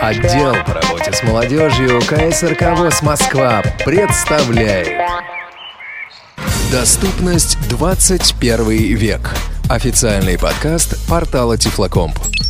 Отдел по работе с молодежью КСРК ВОЗ Москва представляет Доступность 21 век. Официальный подкаст портала Тифлокомп.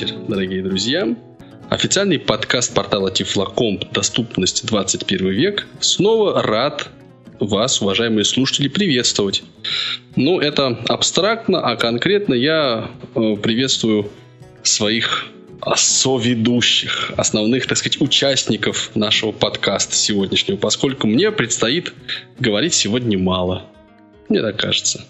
Вечер, дорогие друзья. Официальный подкаст портала Тифлокомп «Доступность 21 век» снова рад вас, уважаемые слушатели, приветствовать. Ну, это абстрактно, а конкретно я э, приветствую своих соведущих, основных, так сказать, участников нашего подкаста сегодняшнего, поскольку мне предстоит говорить сегодня мало. Мне так кажется.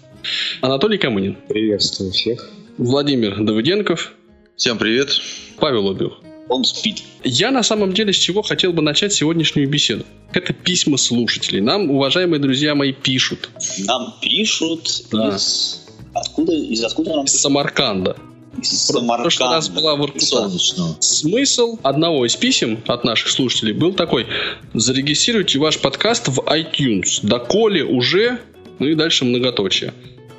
Анатолий Камынин. Приветствую всех. Владимир Давыденков. Всем привет. Павел Обил. Он спит. Я на самом деле с чего хотел бы начать сегодняшнюю беседу. Это письма слушателей. Нам, уважаемые друзья мои, пишут. Нам пишут Да. из... Откуда? Из откуда нам Из пишут? Самарканда. Из В прошлый раз была Самарканда. Воркута. Смысл одного из писем от наших слушателей был такой. Зарегистрируйте ваш подкаст в iTunes. Доколе уже, ну и дальше многоточие.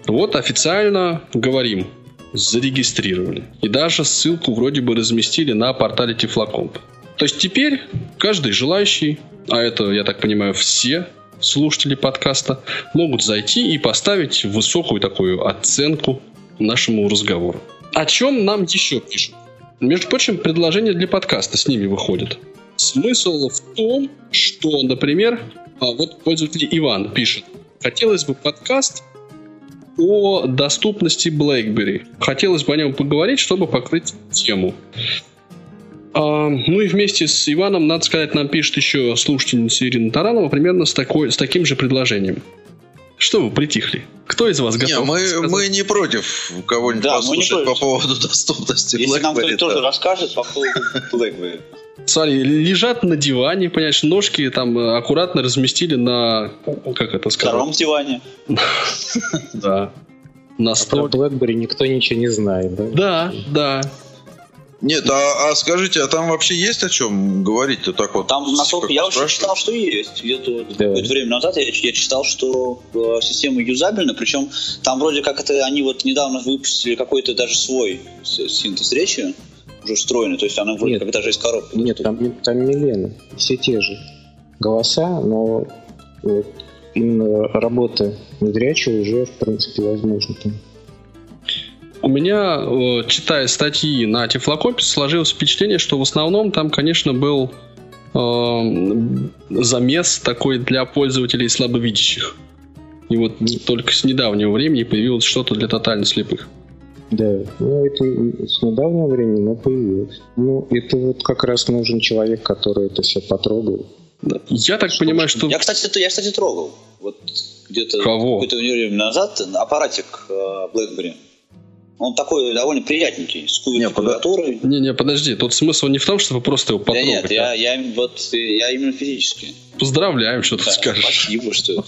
Вот официально говорим. Зарегистрировали. И даже ссылку вроде бы разместили на портале Тифлокомп. То есть теперь каждый желающий, а это, я так понимаю, все слушатели подкаста, могут зайти и поставить высокую такую оценку нашему разговору. О чем нам еще пишут? Между прочим, предложение для подкаста с ними выходит. Смысл в том, что, например, а, вот пользователь Иван пишет, хотелось бы подкаст о доступности BlackBerry. Хотелось бы о нем поговорить, чтобы покрыть тему. А, ну и вместе с Иваном, надо сказать, нам пишет еще слушательница Ирина Таранова примерно с, такой, с таким же предложением. Что вы притихли? Кто из вас Не, готов мы, сказать? мы не против кого-нибудь Да, мы не послушать по поводу доступности Если нам BlackBerry, кто-то тоже расскажет по поводу BlackBerry. Смотри, лежат на диване, понимаешь, ножки там э, аккуратно разместили на... Как это сказать? втором диване. Да. На Про стол. BlackBerry никто ничего не знает, да? Да, да. Нет, а, а скажите, а там вообще есть о чем говорить-то так вот? Там, насколько Как я уже читал, что есть. Где-то Да. какое-то время назад я, я читал, что э, система юзабельна, причем там вроде как это они вот недавно выпустили какой-то даже свой синтез речи уже встроенный, то есть она вроде Нет. как даже из коробки. Нет, там, там Милена. Все те же голоса, но вот именно работа незрячего уже, в принципе, возможно там. У меня, э, читая статьи на Тифлокопе, сложилось впечатление, что в основном там, конечно, был э, замес такой для пользователей слабовидящих. И вот только с недавнего времени появилось что-то для тотально слепых. Да, ну это с недавнего времени, но появилось. Ну, это вот как раз нужен человек, который это все потрогал. Да. Я так понимаю, что... Я, кстати, это- я, кстати, трогал. Вот где-то Кого? какое-то время назад аппаратик э, BlackBerry. Он такой довольно приятненький, с Не, пода- клавиатурой. Не-не, подожди, тут смысл не в том, чтобы просто его Да потрогать. нет, я, я, им- вот, я именно физически. Поздравляем, что ты Да, скажешь. Спасибо, что...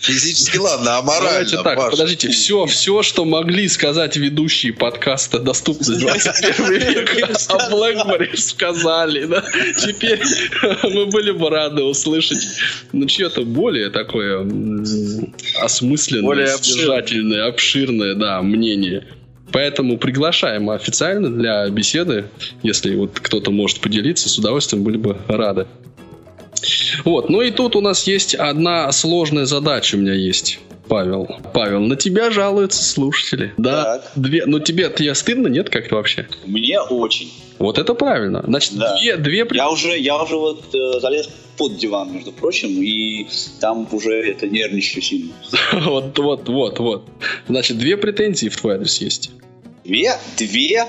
Физически ладно, а морально, Давайте так, Паш? подождите, все, все, что могли сказать ведущие подкаста «Доступность 21 век» о BlackBerry сказали, да? Теперь мы были бы рады услышать, ну, чье-то более такое осмысленное, Более содержательное, обширное, да, мнение. Поэтому приглашаем официально для беседы. Если вот кто-то может поделиться, с удовольствием были бы рады. Вот, ну и тут у нас есть одна сложная задача у меня есть. Павел. Павел, на тебя жалуются слушатели. Да. Так. Две. Ну тебе, тебе стыдно, нет, как-то вообще? Мне очень. Вот это правильно. Значит, Да. две, две Я уже, я уже вот э, залез под диван, между прочим, и там уже это нервничаю сильно. вот, вот, вот, вот. Значит, две претензии в твой адрес есть. Две? Две?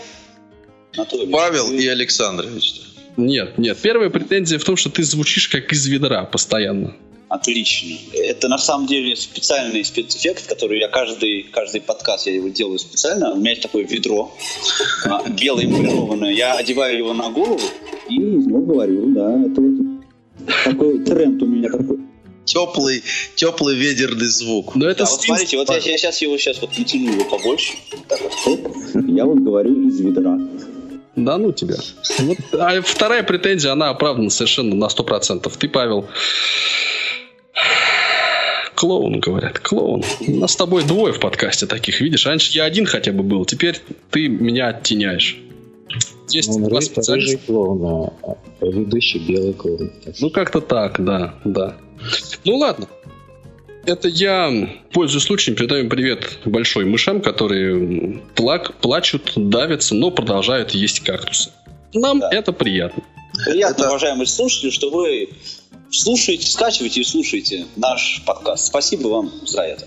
Анатолий, Павел и Александрович. Нет, нет. Первая претензия в том, что ты звучишь как из ведра постоянно. Отлично. Это на самом деле специальный спецэффект, который я каждый, каждый подкаст я его делаю специально. У меня есть такое ведро, а, белое полированное. Я одеваю его на голову и ну, говорю, да, это вот такой тренд у меня такой. Теплый, теплый ведерный звук. Но это Да, вот смотрите, вот я, я сейчас его сейчас вот натяну его побольше. Так вот, я вот говорю из ведра. Да ну тебя. Вот, а вторая претензия, она оправдана совершенно на 100%. Ты, Павел, клоун, говорят, клоун. У нас с тобой двое в подкасте таких, видишь? Раньше я один хотя бы был, теперь ты меня оттеняешь. Есть Он два специалиста. клоун, а ведущий белый клоун. Ну, как-то так, да, да. Ну, ладно. Это я, пользуясь случаем, передаю привет большой мышам, которые плак, плачут, давятся, но продолжают есть кактусы. Нам Да. это приятно. Приятно, Это- уважаемые слушатели, что вы слушаете, скачиваете и слушаете наш подкаст. Спасибо вам за это.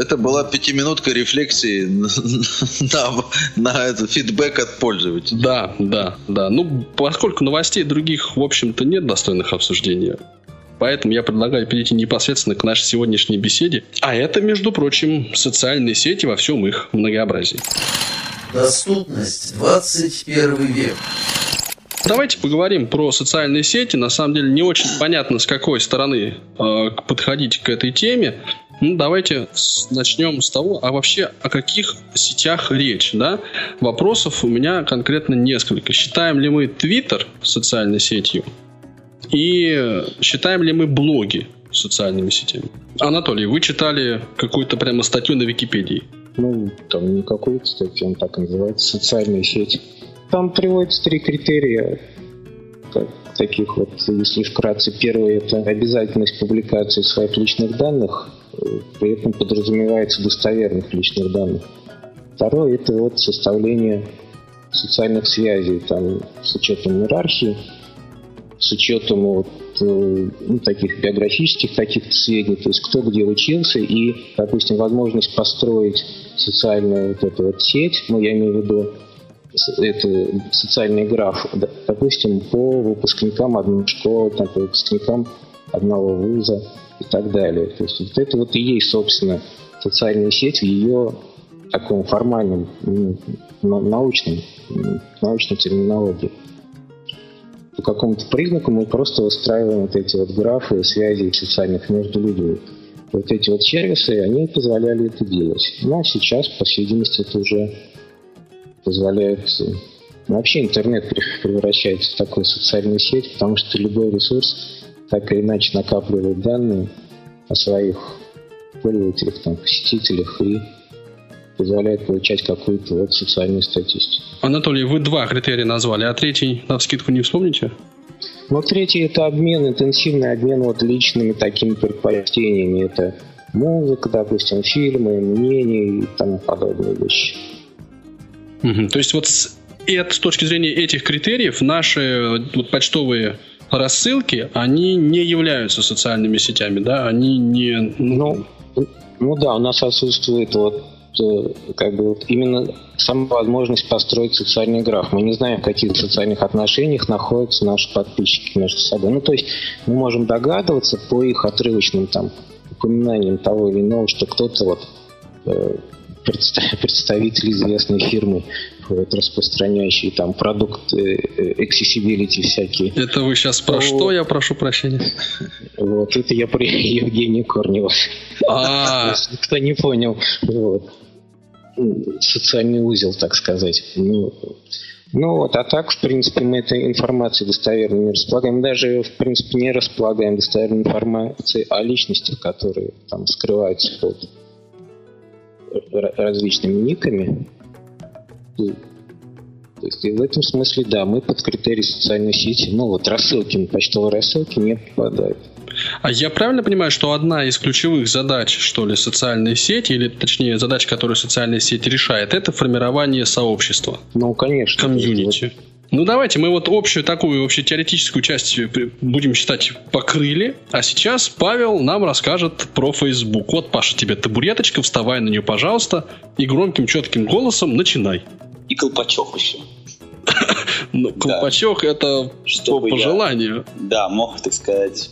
Это была пятиминутка рефлексии на, на, на этот фидбэк от пользователей. Да, да, да. Ну, поскольку новостей других, в общем-то, нет достойных обсуждения, поэтому я предлагаю перейти непосредственно к нашей сегодняшней беседе. А это, между прочим, социальные сети во всем их многообразии. Доступность 21 век. Давайте поговорим про социальные сети. На самом деле не очень понятно, с какой стороны э, подходить к этой теме. Ну, давайте начнем с того, а вообще о каких сетях речь, да? Вопросов у меня конкретно несколько. Считаем ли мы Twitter социальной сетью? И считаем ли мы блоги социальными сетями? Анатолий, вы читали какую-то прямо статью на Википедии. Ну, там не какую-то статью, он так называется, социальная сеть. Там приводятся три критерия, таких вот, если вкратце. Первый – это обязательность публикации своих личных данных, э, при этом подразумевается достоверных личных данных. Второе – это вот составление социальных связей, там, с учетом иерархии, с учетом вот, э, ну, таких биографических каких-то сведений, то есть кто где учился, и, допустим, возможность построить социальную вот эту вот сеть, ну, я имею в виду это социальный граф, допустим, по выпускникам одной школы, там, по выпускникам одного вуза и так далее. То есть вот это вот и есть, собственно, социальная сеть в ее таком формальном, научном, научной терминологии по какому-то признаку мы просто выстраиваем вот эти вот графы связей социальных между людьми. Вот эти вот сервисы, они позволяли это делать. Ну, а сейчас, по всей видимости, это уже позволяет... э, вообще интернет пре- превращается в такую социальную сеть, потому что любой ресурс так или иначе накапливает данные о своих пользователях, там, посетителях и позволяет получать какую-то вот социальную статистику. Анатолий, вы два критерия назвали, а третий, на вскидку, не вспомните? Ну, третий это обмен, интенсивный обмен вот личными такими предпочтениями. Это музыка, допустим, фильмы, мнения и тому подобные вещи. Мгм. То есть вот с, и с точки зрения этих критериев наши вот, почтовые рассылки, они не являются социальными сетями, да? Они не... Ну, ну да, у нас отсутствует вот как бы вот именно сама возможность построить социальный граф. Мы не знаем, в каких социальных отношениях находятся наши подписчики между собой. Ну, то есть мы можем догадываться по их отрывочным там упоминаниям того или иного, что кто-то вот э, предста- представитель известной фирмы, вот, распространяющий там продукты э, accessibility всякие. Это вы сейчас про Ну, что, я прошу прощения? Вот, это я про Евгения Корнева. А, Если кто не понял, вот. М, социальный узел, так сказать. Ну, ну вот, а так, в принципе, мы этой информацией достоверно не располагаем. Даже, в принципе, не располагаем достоверной информацией о личностях, которые там скрываются под различными никами. И, то есть, и в этом смысле, да, мы под критерий социальной сети, ну вот рассылки, почтовые рассылки не попадают. А я правильно понимаю, что одна из ключевых задач, что ли, социальной сети, или точнее задач, которую социальная сеть решает, это формирование сообщества, Ну, конечно. комьюнити. Ну давайте мы вот общую такую вообще теоретическую часть э, будем считать покрыли, а сейчас Павел нам расскажет про Facebook. Вот, Паша, тебе табуреточка, вставай на нее, пожалуйста, и громким четким голосом начинай. И колпачок еще. Ну, колпачок это Чтобы по желанию. Да, мог, так сказать,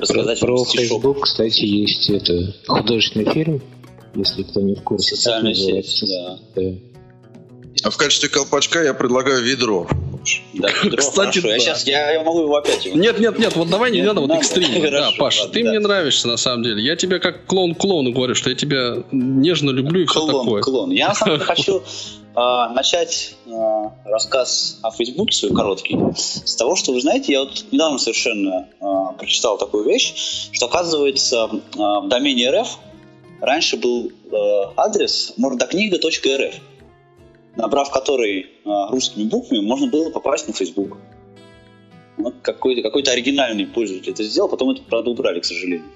рассказать Про вам стишок. Facebook, кстати, есть это художественный фильм, если кто не в курсе. Социальная сеть, да. Да. А в качестве колпачка я предлагаю ведро. Да, ведро, Кстати, хорошо. Я да. сейчас, я, я могу его опять его. Нет, нет, нет, вот давай не Нет, надо вот надо. экстрима. Да, Хорошо, Паш, ладно, ты да. мне нравишься на самом деле. Я тебя как клоун клоуну говорю, что я тебя нежно люблю и все Клон, такое. клон. Я на самом деле хочу начать а, рассказ о Фейсбуке свой короткий с того, что вы знаете, я вот недавно совершенно а, прочитал такую вещь, что оказывается а, в домене РФ раньше был а, адрес mordokнига.рф, набрав который а, русскими буквами, можно было попасть на Facebook. Вот какой-то какой-то оригинальный пользователь это сделал, потом это, правда, убрали, к сожалению.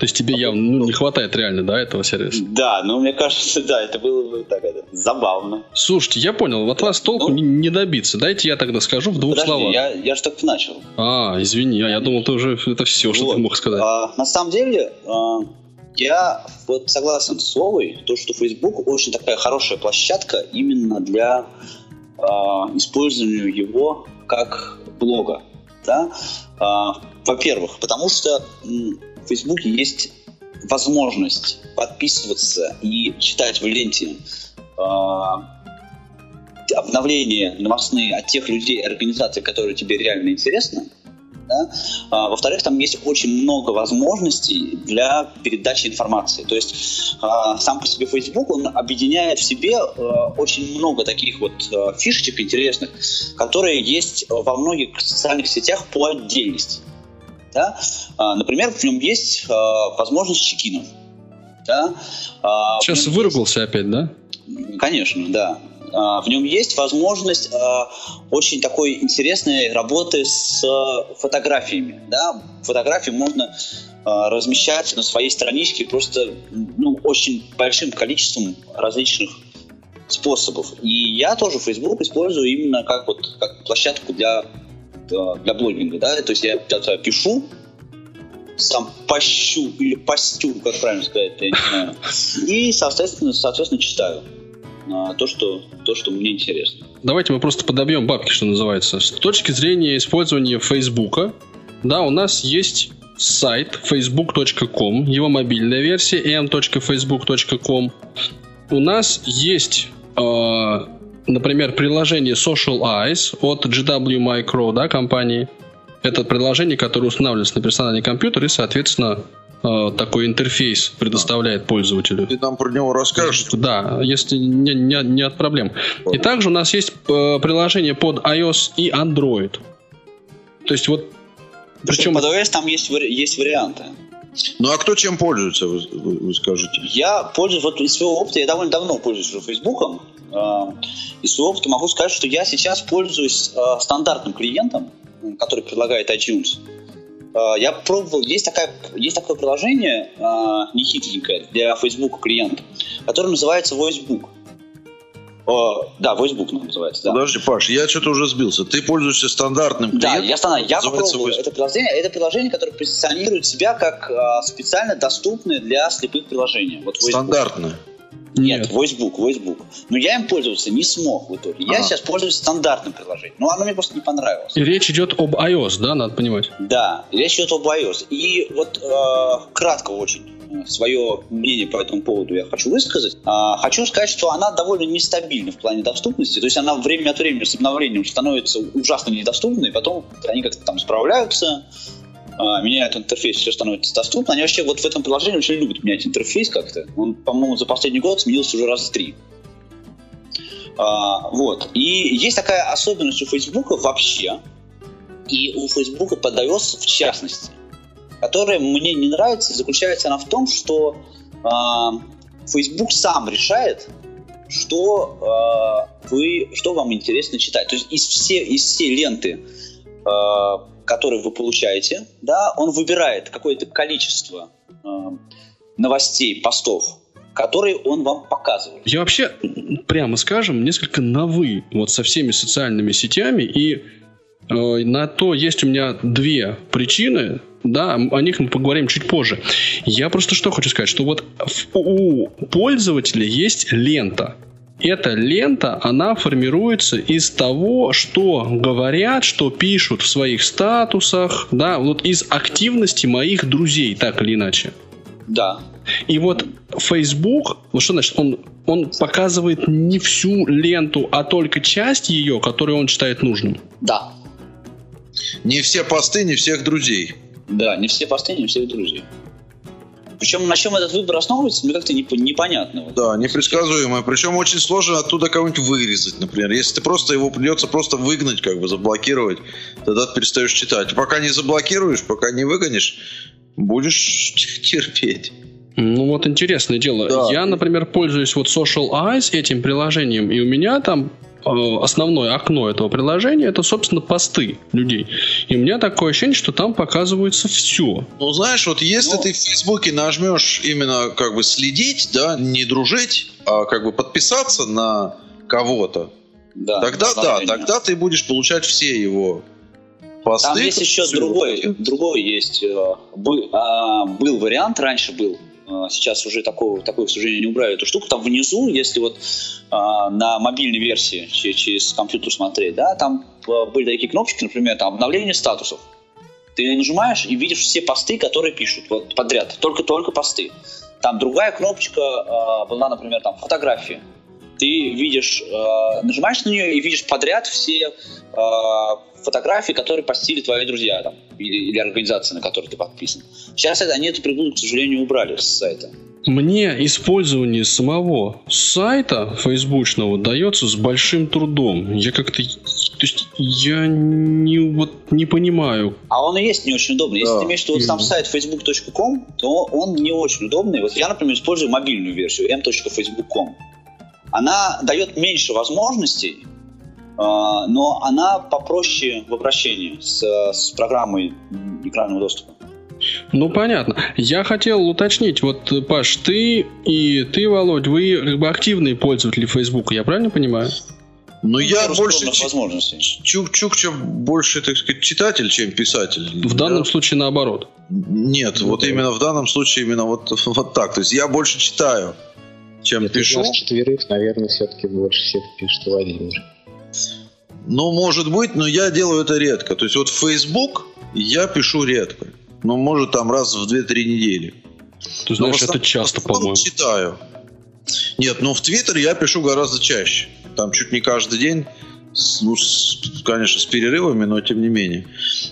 То есть тебе явно ну, не хватает реально, да, этого сервиса? Да, но мне кажется, да, это было бы так это, забавно. Слушайте, я понял, от вас толку Ну. не, не добиться. Дайте я тогда скажу в двух Подожди, словах. я, я же только начал. А, извини, а я думал, ты уже это все, что Вот. ты мог сказать. А, на самом деле, а, я вот согласен с Словой, то, что Facebook очень такая хорошая площадка именно для а, использования его как блога. Да? А, во-первых, потому что в Facebook есть возможность подписываться и читать в ленте а, обновления новостные от тех людей организаций, которые тебе реально интересны. Да? А, во-вторых, там есть очень много возможностей для передачи информации. То есть а, сам по себе Facebook, он объединяет в себе а, очень много таких вот а, фишечек интересных, которые есть во многих социальных сетях по отдельности. Да? А, например, в нем есть а, возможность чекинов. Да? А, Сейчас нем выругался опять, да? Конечно, да. В нем есть возможность очень такой интересной работы с фотографиями. Да? Фотографии можно размещать на своей страничке просто ну, очень большим количеством различных способов. И я тоже Facebook использую именно как, вот, как площадку для, для блогинга. Да? То есть я туда пишу, сам пощу или постю, как правильно сказать, я не знаю. И, соответственно, соответственно читаю а, то, что, то, что мне интересно. Давайте мы просто подобьем бабки, что называется. С точки зрения использования Фейсбука, да, у нас есть сайт facebook.com, его мобильная версия m.facebook.com. У нас есть, э, например, приложение Social Eyes от GW Micro, да, компании. Это приложение, которое устанавливается на персональный компьютер и, соответственно, э, такой интерфейс предоставляет пользователю. Ты нам про него расскажешь? Да, если не, не, не от проблем. И также у нас есть э, приложение под iOS и Android. То есть вот причем Под iOS там есть, есть варианты. Ну а кто чем пользуется, вы, вы- вы скажете? Я пользуюсь, вот из своего опыта, я довольно давно пользуюсь уже Фейсбуком. Э, Из своего опыта могу сказать, что я сейчас пользуюсь э, стандартным клиентом, который предлагает iTunes. Э, Я пробовал, есть, такая, есть такое приложение, э, нехитренькое, для Facebook клиента, которое называется VoiceBook. Э, Да, VoiceBook называется, да. Подожди, Паш, я что-то уже сбился. Ты пользуешься стандартным Да, клиентом? я, стану, я называется попробовал VoiceBook. это приложение. Это приложение, которое позиционирует себя как а, специально доступное для слепых приложений. Вот VoiceBook. Стандартное. Нет, Нет. VoiceBook, VoiceBook. Но я им пользоваться не смог в итоге. Я Ага. сейчас пользуюсь стандартным приложением. Но оно мне просто не понравилось. и речь идет об iOS, да, надо понимать. Да, речь идет об iOS. И вот э, кратко очень свое мнение по этому поводу я хочу высказать. А, хочу сказать, что она довольно нестабильна в плане доступности. То есть она время от времени с обновлением становится ужасно недоступной, потом они как-то там справляются, а, меняют интерфейс, все становится доступно. Они вообще вот в этом приложении очень любят менять интерфейс как-то. Он, по-моему, за последний год сменился уже раз в три. А, вот. И есть такая особенность у Фейсбука вообще, и у Фейсбука под iOS в частности, которая мне не нравится, заключается она в том, что а, Facebook сам решает, что, а, вы, что вам интересно читать. То есть из все, из всей ленты, а, которые вы получаете, да, он выбирает какое-то количество а, новостей, постов, которые он вам показывает. Я вообще, прямо скажем, несколько на «вы» вот со всеми социальными сетями, и э, на то есть у меня две причины, да, о них мы поговорим чуть позже. Я просто что хочу сказать, что вот у пользователя есть лента, эта лента, она формируется из того, что говорят, что пишут в своих статусах, да, вот из активности моих друзей, так или иначе. Да. И вот Facebook, ну что значит, он, он показывает не всю ленту, а только часть ее, которую он считает нужным. Да. Не все посты, не всех друзей. Да, не все посты, не всех друзей. Причем на чем этот выбор основывается, мне как-то непо- непонятно. Да, непредсказуемое. Причем очень сложно оттуда кого-нибудь вырезать, например. Если ты просто его придется просто выгнать, как бы заблокировать, тогда ты перестаешь читать. Пока не заблокируешь, пока не выгонишь, будешь терпеть. Ну вот интересное дело. Да. Я, например, пользуюсь вот Social Eyes этим приложением, и у меня там основное окно этого приложения это, собственно, посты людей. И у меня такое ощущение, что там показывается все. Ну, знаешь, вот если Ну. ты в Фейсбуке нажмешь именно как бы следить, да, не дружить, а как бы подписаться на кого-то, Да, тогда да, тогда ты будешь получать все его посты. Там есть еще другой, другой есть. э, Был, а, был вариант, раньше был. А, Сейчас уже такого, такой, к сожалению, не убрали эту штуку. Там внизу, если вот а, на мобильной версии че- через компьютер смотреть, да, там а, были такие кнопочки, например, там обновление статусов. Ты нажимаешь и видишь все посты, которые пишут вот подряд, только-только посты. Там другая кнопочка а, была, например, там фотографии. Ты видишь, а, нажимаешь на нее и видишь подряд все а, фотографии, которые постили твои друзья там, или, или организации, на которые ты подписан. Сейчас это, они эту приколу, к сожалению, убрали с сайта. Мне использование самого сайта фейсбучного дается с большим трудом. Я как-то... То есть я не, вот, не понимаю. А он и есть не очень удобный. Если Да, ты имеешь в виду вот сам именно. сайт facebook.com, то он не очень удобный. Вот я, например, использую мобильную версию m.facebook.com. Она дает меньше возможностей, но она попроще в обращении с, с программой экранного доступа. Ну, понятно. Я хотел уточнить. Вот, Паш, ты и ты, Володь, вы как бы активные пользователи Facebook, я правильно понимаю? Ну, я больше скромных чи- возможностей. Чук Чукча больше, так сказать, читатель, чем писатель. В Я- данном случае наоборот. Нет, вот именно в данном случае именно вот, вот так. То есть я больше читаю, чем из пишу. нас четверых, наверное, все-таки больше всех пишет Владимир. Ну, может быть, но я делаю это редко. То есть вот в Facebook я пишу редко. Ну, может, там раз в 2-3 недели. Ты Но знаешь, это часто, по-моему. читаю. Нет, ну в Твиттер я пишу гораздо чаще. Там чуть не каждый день. Ну, с- конечно, с перерывами, но тем не менее.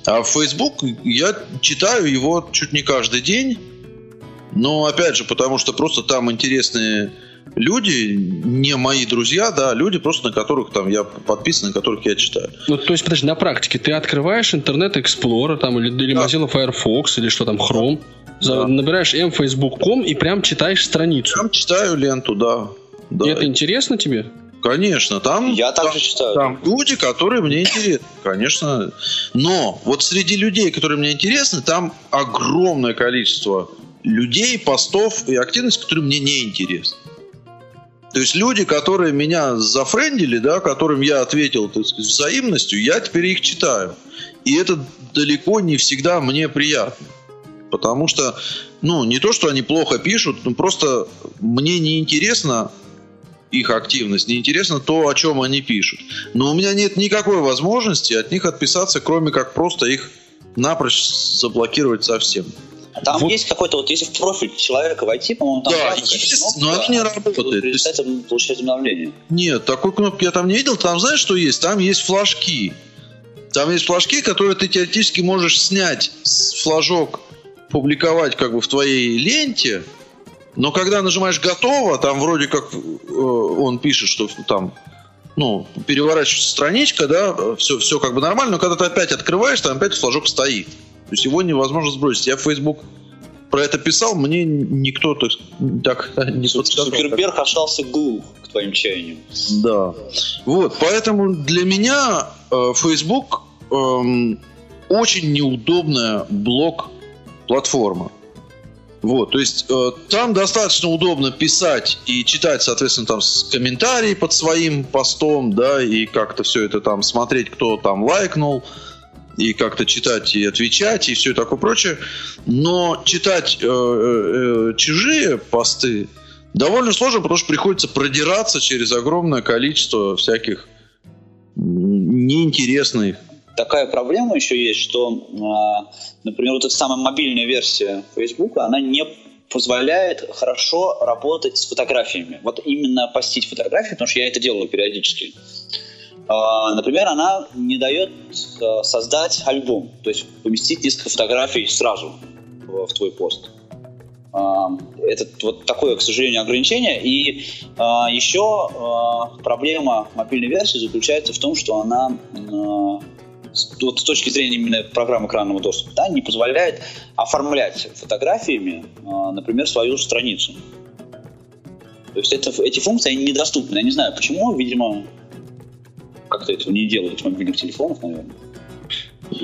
А в Facebook я читаю его чуть не каждый день. Но опять же, потому что просто там интересные люди, не мои друзья, да, люди просто на которых там я подписан, на которых я читаю. Ну, то есть, подожди, на практике ты открываешь интернет Explorer там, или, или Да. Mozilla Firefox, или что там, Chrome, за- Да. набираешь mfacebook.com и прям читаешь страницу. Там читаю ленту, да. да. И это интересно тебе? Конечно, там, Я там, также читаю. там люди, которые мне интересны, конечно. Но вот среди людей, которые мне интересны, там огромное количество людей, постов и активностей, которые мне не интересны. То есть люди, которые меня зафрендили, да, которым я ответил сказать, взаимностью, я теперь их читаю. И это далеко не всегда мне приятно. Потому что, ну, не то, что они плохо пишут, но просто мне не интересно их активность, неинтересно то, о чем они пишут. Но у меня нет никакой возможности от них отписаться, кроме как просто их напрочь заблокировать совсем. Там Вот. есть какой-то, вот если в профиль человека войти, по-моему, там Да, есть, кнопка, но она не а, работает. чтобы То есть- перестать получать обновление. Нет, такой кнопки я там не видел. Там знаешь, что есть? Там есть флажки. Там есть флажки, которые ты теоретически можешь снять с флажок, публиковать как бы в твоей ленте. Но когда нажимаешь «Готово», там вроде как э, он пишет, что там ну, переворачивается страничка, да, все, все как бы нормально, но когда ты опять открываешь, там опять флажок стоит. То есть его невозможно сбросить. Я в Facebook про это писал, мне никто так, так не подсказал. Цукерберг остался глух к твоим чаяниям. Да. Вот, поэтому для меня э, Facebook эм, очень неудобная блок-платформа. Вот, то есть э, там достаточно удобно писать и читать, соответственно, там комментарии под своим постом, да, и как-то все это там смотреть, кто там лайкнул, и как-то читать и отвечать, и все такое прочее. Но читать э, э, чужие посты Довольно сложно, потому что приходится продираться через огромное количество всяких неинтересных. Такая проблема еще есть, что, а, например, вот эта самая мобильная версия Facebook, она не позволяет хорошо работать с фотографиями. Вот именно постить фотографии, потому что я это делаю периодически. А, Например, она не дает а, создать альбом, то есть поместить несколько фотографий сразу в твой пост. А, Это вот такое, к сожалению, ограничение. И а, еще проблема мобильной версии заключается в том, что она вот с точки зрения именно программы экранного доступа, да, не позволяет оформлять фотографиями, например, свою страницу. То есть это, эти функции они недоступны. Я не знаю почему, видимо, как-то этого не делают с мобильных телефонов, наверное.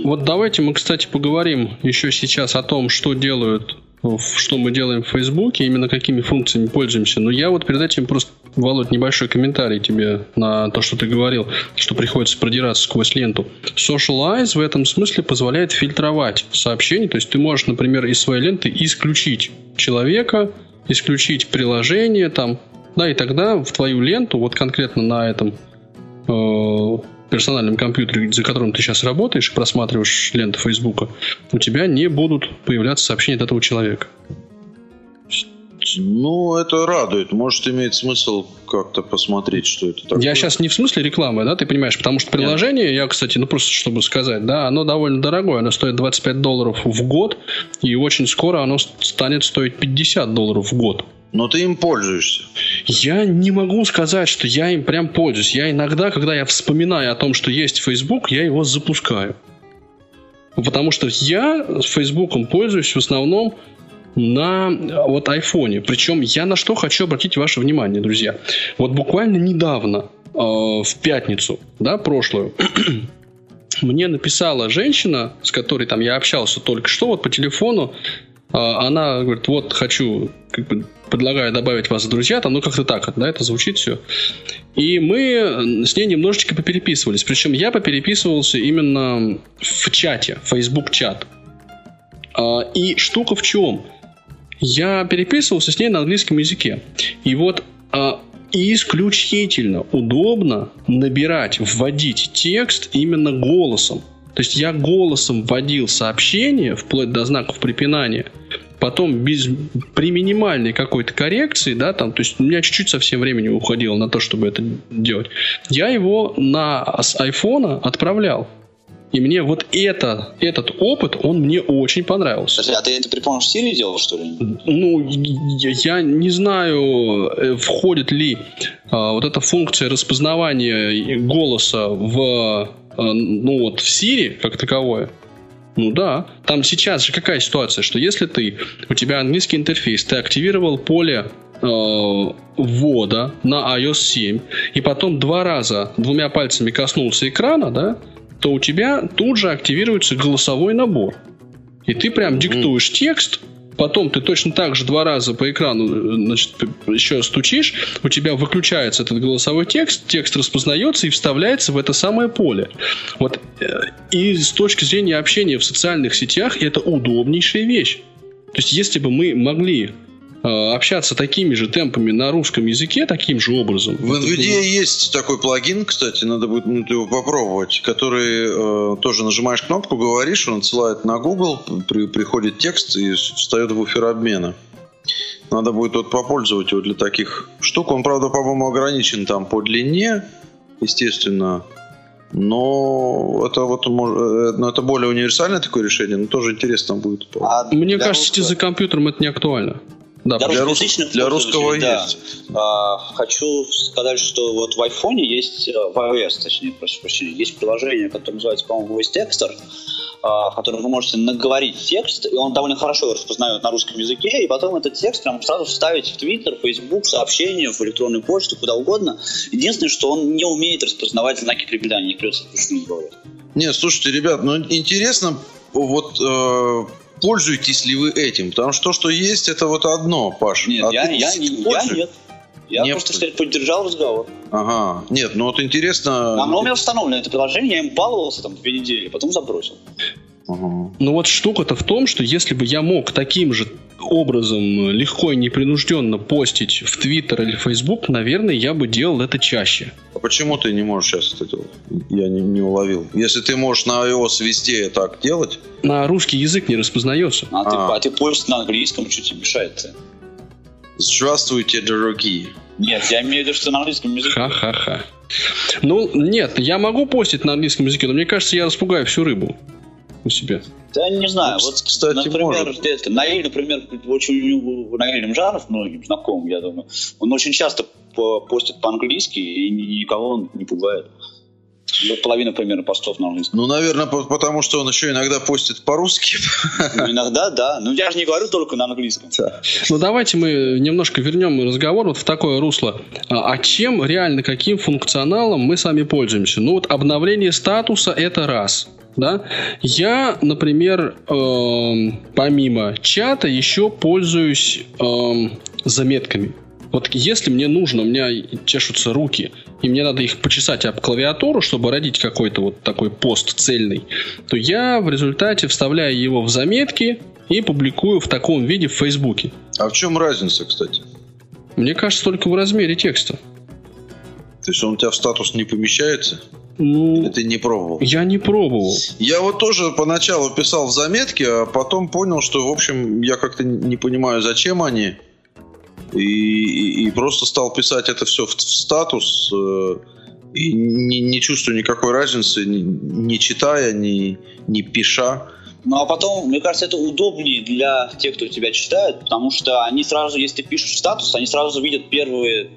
Вот давайте мы, кстати, поговорим еще сейчас о том, что делают, в- что мы делаем в Фейсбуке, именно какими функциями пользуемся. Но я вот перед этим просто, Володь, небольшой комментарий тебе на то, что ты говорил, что приходится продираться сквозь ленту. Socialize в этом смысле позволяет фильтровать сообщения, то есть ты можешь, например, из своей ленты исключить человека, исключить приложение там, да, и тогда в твою ленту, вот конкретно на этом э, персональном компьютере, за которым ты сейчас работаешь, просматриваешь ленту Фейсбука, у тебя не будут появляться сообщения от этого человека. Ну, это радует. Может, имеет смысл как-то посмотреть, что это такое. Я сейчас не в смысле рекламы, да, ты понимаешь, потому что приложение, я, кстати, ну просто чтобы сказать, да, оно довольно дорогое, оно стоит 25 долларов в год, и очень скоро оно станет стоить 50 долларов в год. Но ты им пользуешься. Я не могу сказать, что я им прям пользуюсь. Я иногда, когда я вспоминаю о том, что есть Facebook, я его запускаю. Потому что я с Фейсбуком пользуюсь в основном на э, вот айфоне. Причем я на что хочу обратить ваше внимание, друзья. Вот буквально недавно, э, в пятницу, да, прошлую, мне написала женщина, с которой там я общался только что, вот по телефону, а, она говорит, вот хочу, как бы, предлагаю добавить вас в друзья, там, ну как-то так, да, это звучит все. И мы э, с ней немножечко попереписывались. Причем я попереписывался именно в чате, Facebook чат. А, И штука в чем? Я переписывался с ней на английском языке. И вот а, исключительно удобно набирать, вводить текст именно голосом. То есть я голосом вводил сообщение, вплоть до знаков препинания, потом без, при минимальной какой-то коррекции, да, там, то есть у меня чуть-чуть совсем времени уходило на то, чтобы это делать, я его на, с айфона отправлял. И мне вот это, этот опыт, он мне очень понравился. Подожди, а ты это при помощи Siri делал, что ли? Ну, я, я не знаю, э, входит ли а, вот эта функция распознавания голоса в, а, ну вот, в Siri как таковое. Ну да, там сейчас же какая ситуация, что если ты, у тебя английский интерфейс, ты активировал поле э, ввода на iOS 7, и потом два раза двумя пальцами коснулся экрана, да, то у тебя тут же активируется голосовой набор. И ты прям диктуешь текст, потом ты точно так же два раза по экрану э, значит, еще стучишь, у тебя выключается этот голосовой текст, текст распознается и вставляется в это самое поле. Вот э, и с точки зрения общения в социальных сетях это удобнейшая вещь. То есть, если бы мы могли общаться такими же темпами на русском языке, таким же образом. В NVIDIA есть такой плагин, кстати, надо будет ну, его попробовать, который э, тоже нажимаешь кнопку, говоришь, он отсылает на Google, при- приходит текст и встает в буфер обмена. Надо будет вот попользовать его для таких штук. Он, правда, по-моему, ограничен там по длине, естественно. Но это вот э, но это более универсальное такое решение, но тоже интересно будет. А Мне кажется, русского- за компьютером это не актуально. Да, Для, Для рус- для русского да. есть. А, хочу сказать, что вот в айфоне есть, э, в iOS, точнее, прошу прощения, есть приложение, которое называется, по-моему, Voice Texter, а, в котором вы можете наговорить текст, и он довольно хорошо его распознает на русском языке, и потом этот текст прям сразу вставить в Твиттер, Фейсбук, сообщения, в электронную почту, куда угодно. Единственное, что он не умеет распознавать знаки препинания, не придется вручную говорить. Не, слушайте, ребят, ну интересно, вот э, пользуетесь ли вы этим? Потому что то, что есть, это вот одно, Паш. Нет, А я, ты я, не- я нет. Я Не просто пользуюсь. поддержал разговор. Ага. Нет, ну вот интересно. Оно у меня установлено, это приложение, я им баловался там две недели, потом забросил. Ага. Но вот штука-то в том, что если бы я мог таким же образом легко и непринужденно постить в Твиттер или Фейсбук, наверное, я бы делал это чаще. А почему ты не можешь сейчас это делать? Я не, не уловил. Если ты можешь на iOS везде так делать, На русский язык не распознается. А, ты, А. а ты пользуешься на английском, что тебе мешает-то? здравствуйте, дорогие. Нет, я имею в виду, что на английском языке. Ха-ха-ха. Ну, нет, я могу постить на английском языке, но мне кажется, я распугаю всю рыбу у себя. Да не знаю, Ну, вот, кстати, например, может. это, Наиль, например, очень у Наиля Мжаров, многим знаком, я думаю, он очень часто по- постит по-английски и ни- никого он не пугает. Вот половина примерно постов на английском. Ну, наверное, по- потому что он еще иногда постит по-русски. Ну, иногда, да. Ну, я же не говорю только на английском. Ну, давайте мы немножко вернем разговор вот в такое русло. А а чем реально, каким функционалом мы сами пользуемся? Ну, вот обновление статуса – это раз. Да? Я, например, эм, помимо чата еще пользуюсь эм, заметками. Вот если мне нужно, у меня чешутся руки, и мне надо их почесать об клавиатуру, чтобы родить какой-то вот такой пост цельный, то я в результате вставляю его в заметки и публикую в таком виде в Фейсбуке. А в чем разница, кстати? Мне кажется, только в размере текста. То есть он у тебя в статус не помещается? Или Ну, ты не пробовал? я не пробовал. Я вот тоже поначалу писал в заметки, а потом понял, что, в общем, я как-то не понимаю, зачем они. И, и- просто стал писать это все в, в статус. э, и не, не чувствую никакой разницы, не, не читая, не, не пиша. Ну, а потом, мне кажется, это удобнее для тех, кто тебя читает, потому что они сразу, если ты пишешь статус, они сразу видят первые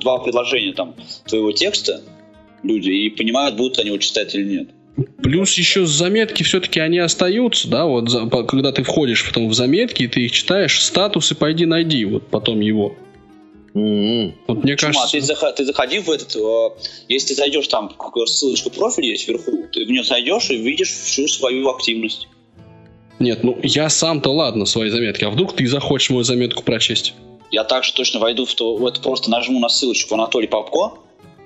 два предложения там твоего текста, люди, и понимают, будут они его читать или нет. Плюс еще заметки все-таки они остаются, да, вот за- когда ты входишь потом в заметки, ты их читаешь, статус и пойди найди вот потом его. М-м. Вот мне Почему? А кажется... ты, заха- ты заходи в этот, э, если ты зайдешь там, ссылочка профиль есть вверху, ты в нее зайдешь и видишь всю свою активность. Нет, ну я сам-то ладно свои заметки, а вдруг ты захочешь мою заметку прочесть? Я также точно войду в то, вот просто нажму на ссылочку Анатолий Попко,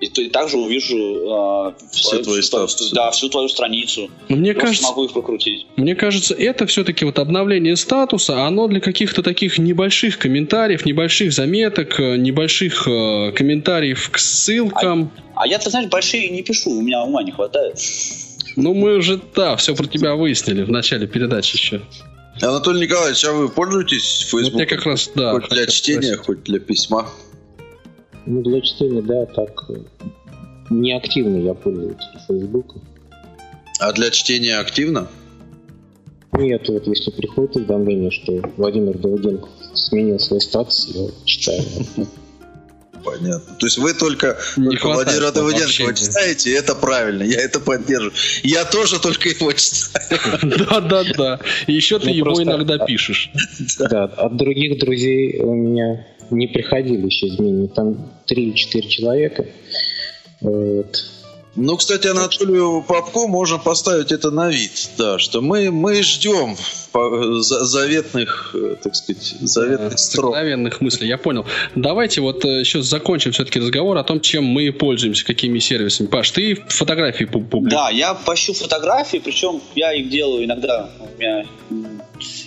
и, и также увижу э, Все твои всю твою- статусы. да, всю твою страницу. Но мне Просто кажется, могу их прокрутить. Мне кажется, это все-таки вот обновление статуса, оно для каких-то таких небольших комментариев, небольших заметок, э, небольших э, комментариев к ссылкам. А я, ты знаешь, большие не пишу, у меня ума не хватает. Ну, мы уже, да, все про тебя выяснили в начале передачи еще. Анатолий Николаевич, а вы пользуетесь Вот Фейсбуком? я как раз, да. хоть для чтения, спросить. хоть для письма? Ну, для чтения, да, так э, неактивно я пользуюсь Фейсбуком. А для чтения активно? Нет, вот если приходит уведомление, что Владимир Давыденко сменил свой статус, я читаю. Понятно. То есть вы только, Не только Владимира Давыденко читаете, и это правильно, я это поддерживаю. Я тоже только его читаю. Да-да-да. И еще ты Ну, его иногда пишешь. Да, от других друзей у меня не приходили еще изменения. Там 3-4 человека. Вот. Ну, кстати, Анатолию Попко можно поставить это на вид, да, что мы, мы ждем за- заветных, э, так сказать, заветных Э, строк. Сокровенных мыслей, я понял. Давайте вот э, еще закончим все-таки разговор о том, чем мы пользуемся, какими сервисами. Паш, ты фотографии пу- публикуешь? Да, я пощу фотографии, причем я их делаю иногда. У меня,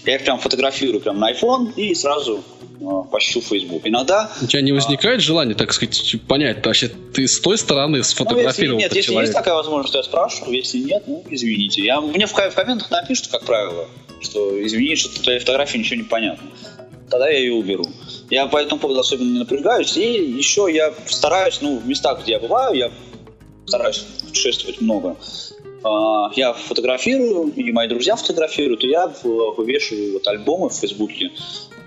я их прям фотографирую прям на iPhone и сразу э, пощу в Facebook. Иногда У тебя не возникает желания, так сказать, понять, вообще ты с той стороны Ну, если сфотографировал нет, если есть такая возможность, то я спрашиваю. Если нет, ну, извините. Я, мне в, в комментах напишут, как правило, что извини, что в твоей фотографии ничего не понятно. Тогда я ее уберу. Я по этому поводу особенно не напрягаюсь. И еще я стараюсь, ну, в местах, где я бываю, я стараюсь путешествовать много. А, Я фотографирую, и мои друзья фотографируют, и я вывешиваю вот альбомы в Фейсбуке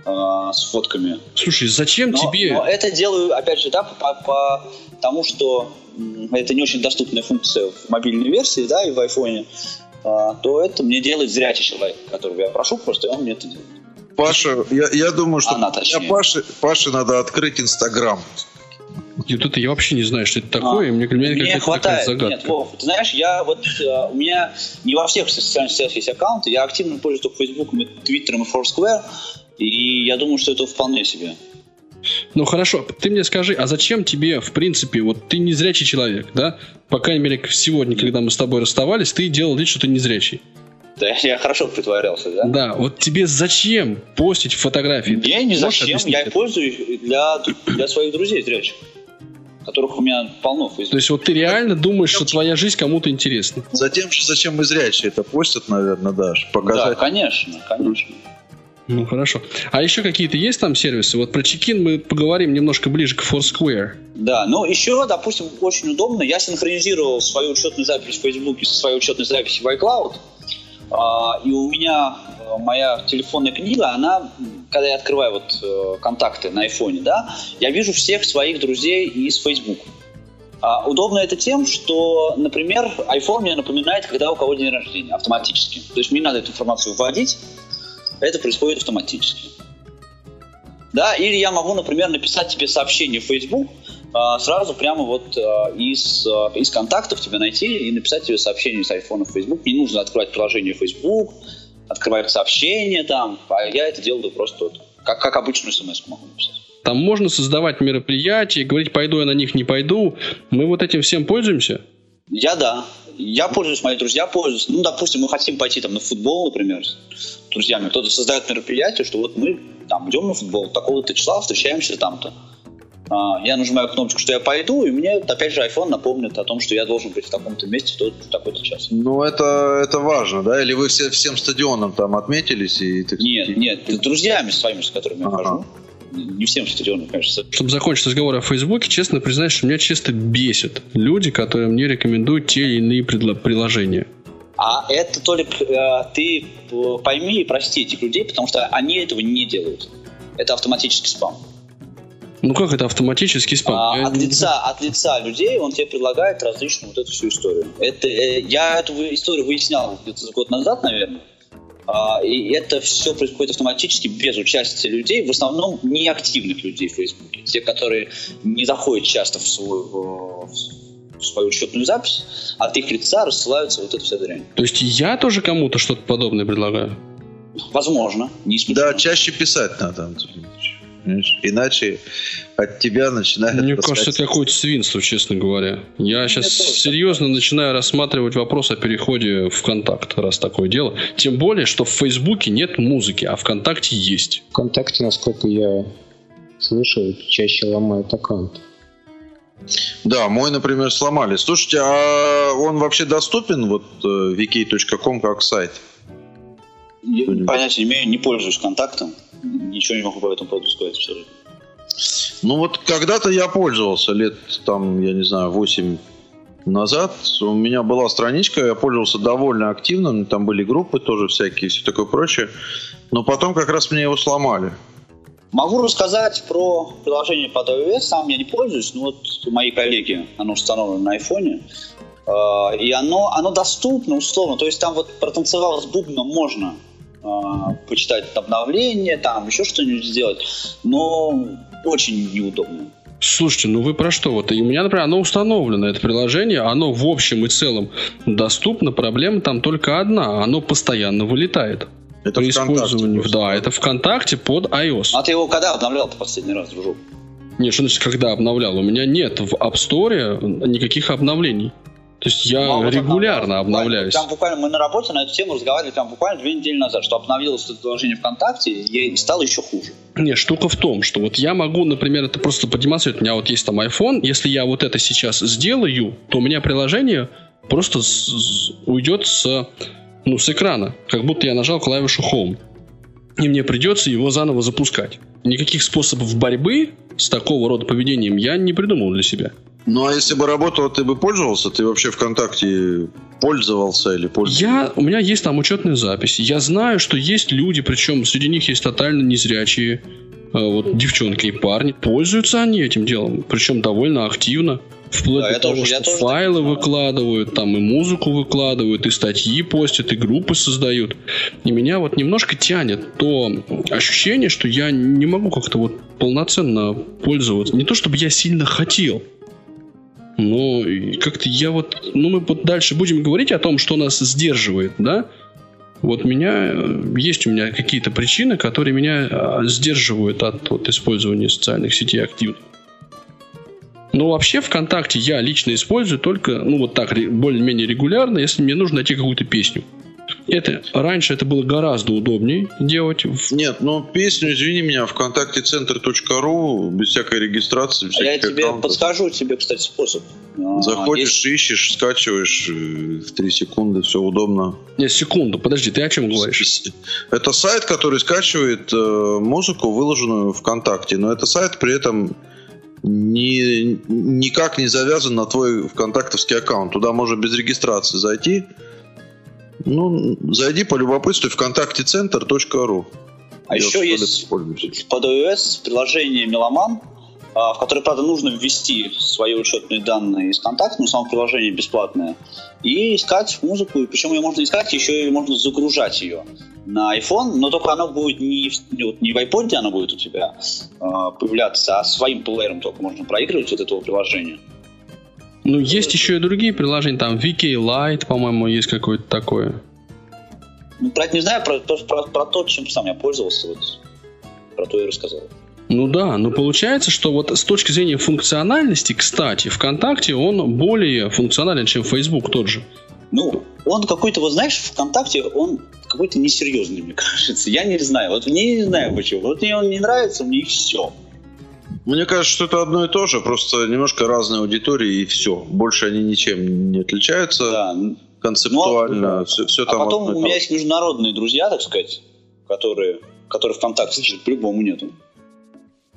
а, с фотками. Слушай, зачем Но, тебе... но это делаю, опять же, да, по, по тому, что это не очень доступная функция в мобильной версии, да, и в айфоне, а, то это мне делает зрячий человек, которого я прошу просто, и он мне это делает. Паша, я, я думаю, что Она точнее. Паши, Паше надо открыть Инстаграм. И вот это я вообще не знаю, что это такое, и мне, Мне какая-то хватает. такая Нет, загадка. Вов, ты знаешь, я вот э, у меня не во всех социальных сетях есть аккаунты, я активно пользуюсь только Фейсбуком, и Твиттером и Foursquare, и я думаю, что это вполне себе. Ну хорошо, ты мне скажи, а зачем тебе, в принципе, вот ты незрячий человек, да? По крайней мере, сегодня, когда мы с тобой расставались, ты делал вид, что ты незрячий. Да, я хорошо притворялся, да? Да, вот тебе зачем постить фотографии? Ты не зачем. Я это? их пользуюсь для, для своих друзей зрячих, которых у меня полно в То есть вот ты реально думаешь, что твоя жизнь кому-то интересна? Затем, же, зачем мы зрячие это постят, наверное, Даш? Да, Показать. конечно, конечно. Ну хорошо. А еще какие-то есть там сервисы? Вот про чекин мы поговорим немножко ближе к Foursquare. Да, ну еще, допустим, очень удобно. Я синхронизировал свою учетную запись в Фейсбуке со своей учетной записью в iCloud. А, и у меня э, моя телефонная книга, она, когда я открываю вот э, контакты на айфоне, да, я вижу всех своих друзей из Facebook. А, удобно это тем, что, например, iPhone мне напоминает, когда у кого день рождения, автоматически. То есть мне не надо эту информацию вводить, это происходит автоматически. Да, или я могу, например, написать тебе сообщение в Facebook, а, сразу прямо вот а, из, а, из контактов тебя найти и написать тебе сообщение с iPhone в Facebook. Не нужно открывать приложение Facebook, открывать сообщения там, а я это делаю просто вот, как, как обычную смс могу написать. Там можно создавать мероприятия, говорить, пойду я на них, не пойду. Мы вот этим всем пользуемся? Я да. Я пользуюсь, мои друзья пользуются. Ну, допустим, мы хотим пойти там на футбол, например, с друзьями. Кто-то создает мероприятие, что вот мы там идем на футбол, такого-то числа встречаемся там-то. А, я нажимаю кнопочку, что я пойду, и мне опять же iPhone напомнит о том, что я должен быть в таком-то месте в тот- в такой-то час. Ну, это, это важно, да? Или вы все, всем стадионом там отметились? И, так Нет, нет, с друзьями своими, с которыми я Ага. хожу. Не всем стадионам, конечно. Чтобы закончить разговор о Фейсбуке, честно признаюсь, что меня чисто бесит люди, которые мне рекомендуют те или иные приложения. А это, Толик, э, ты э, пойми и прости этих людей, потому что они этого не делают. Это автоматический спам. Ну как это автоматический спам? А, Я от, лица, от лица людей он тебе предлагает различную вот эту всю историю. Это, э, я эту историю выяснял где-то год назад, наверное. А, и это все происходит автоматически, без участия людей, в основном неактивных людей в Фейсбуке. Те, которые не заходят часто в свою, э, в свою учетную запись, от их лица рассылаются вот эта вся дрянь. То есть я тоже кому-то что-то подобное предлагаю? Возможно, не исключено. Да, чаще писать надо, понимаешь? Иначе от тебя начинает Мне таскать- кажется, это какое-то свинство, честно говоря. Я сейчас тоже серьезно начинаю рассматривать вопрос о переходе в ВКонтакт, раз такое дело. Тем более, что в Фейсбуке нет музыки, а ВКонтакте есть. ВКонтакте, насколько я слышал, чаще ломают аккаунт. Да, мой, например, сломали. Слушайте, а он вообще доступен, вот э, vk.com как сайт? Я понятия не имею, не пользуюсь контактом. Ничего не могу по этому поводу сказать абсолютно. Ну вот когда-то я пользовался, лет там, я не знаю, 8 назад. У меня была страничка, я пользовался довольно активно, там были группы тоже всякие, все такое прочее. Но потом как раз мне его сломали. Могу рассказать про приложение под iOS. Сам я не пользуюсь, но вот моей коллеги оно установлено на айфоне. Э, И оно, оно доступно условно. То есть там вот протанцевал с бубном можно почитать обновления, там еще что-нибудь сделать. Но очень неудобно. Слушайте, ну вы про что? Вот и у меня, например, оно установлено, это приложение, оно в общем и целом доступно, проблема там только одна, оно постоянно вылетает. Это При использовании, просто. да, это ВКонтакте под iOS. А ты его когда обновлял-то последний раз, дружок? Нет, что значит, когда обновлял? У меня нет в App Store никаких обновлений. То есть я вот регулярно буквально- обновляюсь. Прям буквально мы на работе на эту тему разговаривали прям буквально две недели назад, что обновилось это приложение ВКонтакте и стало еще хуже. Не, штука в том, что вот я могу, например, это просто продемонстрировать. У меня вот есть там iPhone. Если я вот это сейчас сделаю, то у меня приложение просто с- с- уйдет с, ну, с экрана. Как будто я нажал клавишу Home. И мне придется его заново запускать. Никаких способов борьбы с такого рода поведением я не придумал для себя. Ну а если бы работало, ты бы пользовался? Ты вообще ВКонтакте пользовался или пользовался? Я, у меня есть там учетные записи. Я знаю, что есть люди, причем среди них есть тотально незрячие э, вот, девчонки и парни. Пользуются они этим делом, причем довольно активно. Вплоть Да, до того, тоже- что файлы выкладывают, там и музыку выкладывают, и статьи постят, и группы создают. И меня вот немножко тянет то ощущение, что я не могу как-то вот полноценно пользоваться. Не то чтобы я сильно хотел, но и как-то я вот... Ну, мы вот дальше будем говорить о том, что нас сдерживает, да? Вот меня... э, Есть у меня какие-то причины, которые меня а, сдерживают от вот, использования социальных сетей активно. Но вообще ВКонтакте я лично использую только, ну, вот так, более-менее регулярно, если мне нужно найти какую-то песню. Это раньше это было гораздо удобнее делать. Нет, ну песню, извини меня, ВКонтакте центр.ру, без всякой регистрации, без А я тебе аккаунтов. подскажу тебе, кстати, способ. А, Заходишь, есть- ищешь, скачиваешь э, в 3 секунды, все удобно. Нет, секунду, подожди, ты о чем говоришь? Это сайт, который скачивает э, музыку, выложенную ВКонтакте, но это сайт при этом не, никак не завязан на твой ВКонтактовский аккаунт. Туда можно без регистрации зайти. Ну, зайди по любопытству ВКонтакте центр.ру. А еще есть под iOS приложение Меломан, а, в которое, правда, нужно ввести свои учетные данные из контакта, но само приложение бесплатное, и искать музыку. И Причем ее можно искать, еще и можно загружать ее на iPhone, но только оно будет не, вот не в iPod, оно будет у тебя а, появляться, а своим плеером только можно проигрывать вот этого приложения. Ну, есть еще и другие приложения, там VK Lite, по-моему, есть какое-то такое. Ну, про это не знаю, про, про, про- про то, чем сам я пользовался, вот про то и рассказал. Ну да, но получается, что вот с точки зрения функциональности, кстати, ВКонтакте он более функционален, чем Facebook тот же. Ну, он какой-то, вот знаешь, ВКонтакте, он какой-то несерьезный, мне кажется. Я не знаю. Вот мне не знаю почему. Вот мне он не нравится, мне и все. Мне кажется, что это одно и то же, просто немножко разные аудитории и все. Больше они ничем не отличаются Да. концептуально. Ну, все, все А там потом у меня есть международные друзья, так сказать, которые, которые ВКонтакте по-любому нету.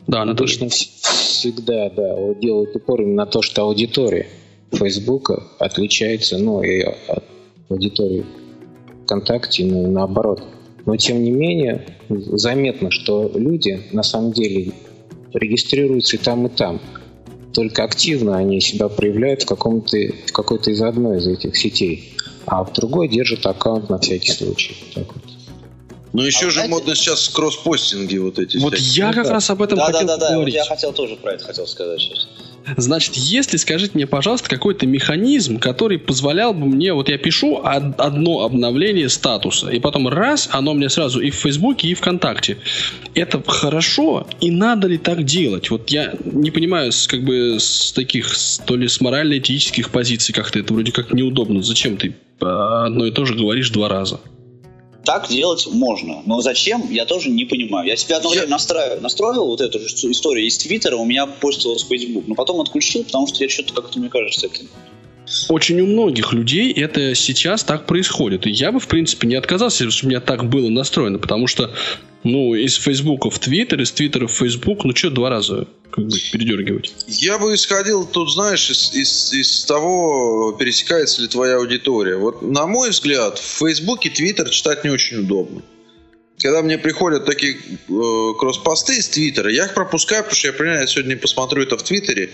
Да, Анатолий. Обычно вс- всегда, да, делают упор именно на то, что аудитория Фейсбука отличается, ну, и от аудитории ВКонтакте, ну, и наоборот. Но, тем не менее, заметно, что люди, на самом деле, регистрируются и там, и там. Только активно они себя проявляют в, каком-то, в какой-то из одной из этих сетей, а в другой держат аккаунт на всякий случай. Так вот. Ну еще А же знаете- модно сейчас кросс-постинги вот эти Вот всякие. я Ну как да. раз об этом Да, да, хотел да, да. Вот поговорить. я хотел тоже про это хотел сказать сейчас. Значит, если, скажите мне, пожалуйста, какой-то механизм, который позволял бы мне, вот я пишу од- одно обновление статуса, и потом раз, оно мне сразу и в Фейсбуке, и ВКонтакте. Это хорошо, и надо ли так делать? Вот я не понимаю, как бы с таких, то ли с морально-этических позиций как-то это вроде как неудобно. Зачем ты а, одно и то же говоришь два раза? Так делать можно, но зачем, я тоже не понимаю. Я себе одно время настраивал, настроил вот эту историю из Твиттера, у меня постилось в Facebook, но потом отключил, потому что я что-то как-то, мне кажется, это... Очень у многих людей это сейчас так происходит. И я бы, в принципе, не отказался, если бы у меня так было настроено, потому что, ну, из Фейсбука в Твиттер, из Твиттера в Фейсбук, ну, что два раза как бы передергивать? Я бы исходил тут, знаешь, из, из- из того, пересекается ли твоя аудитория. Вот, на мой взгляд, в Фейсбуке Твиттер читать не очень удобно. Когда мне приходят такие э, кросс-посты из Твиттера, я их пропускаю, потому что я понимаю, я сегодня посмотрю это в Твиттере.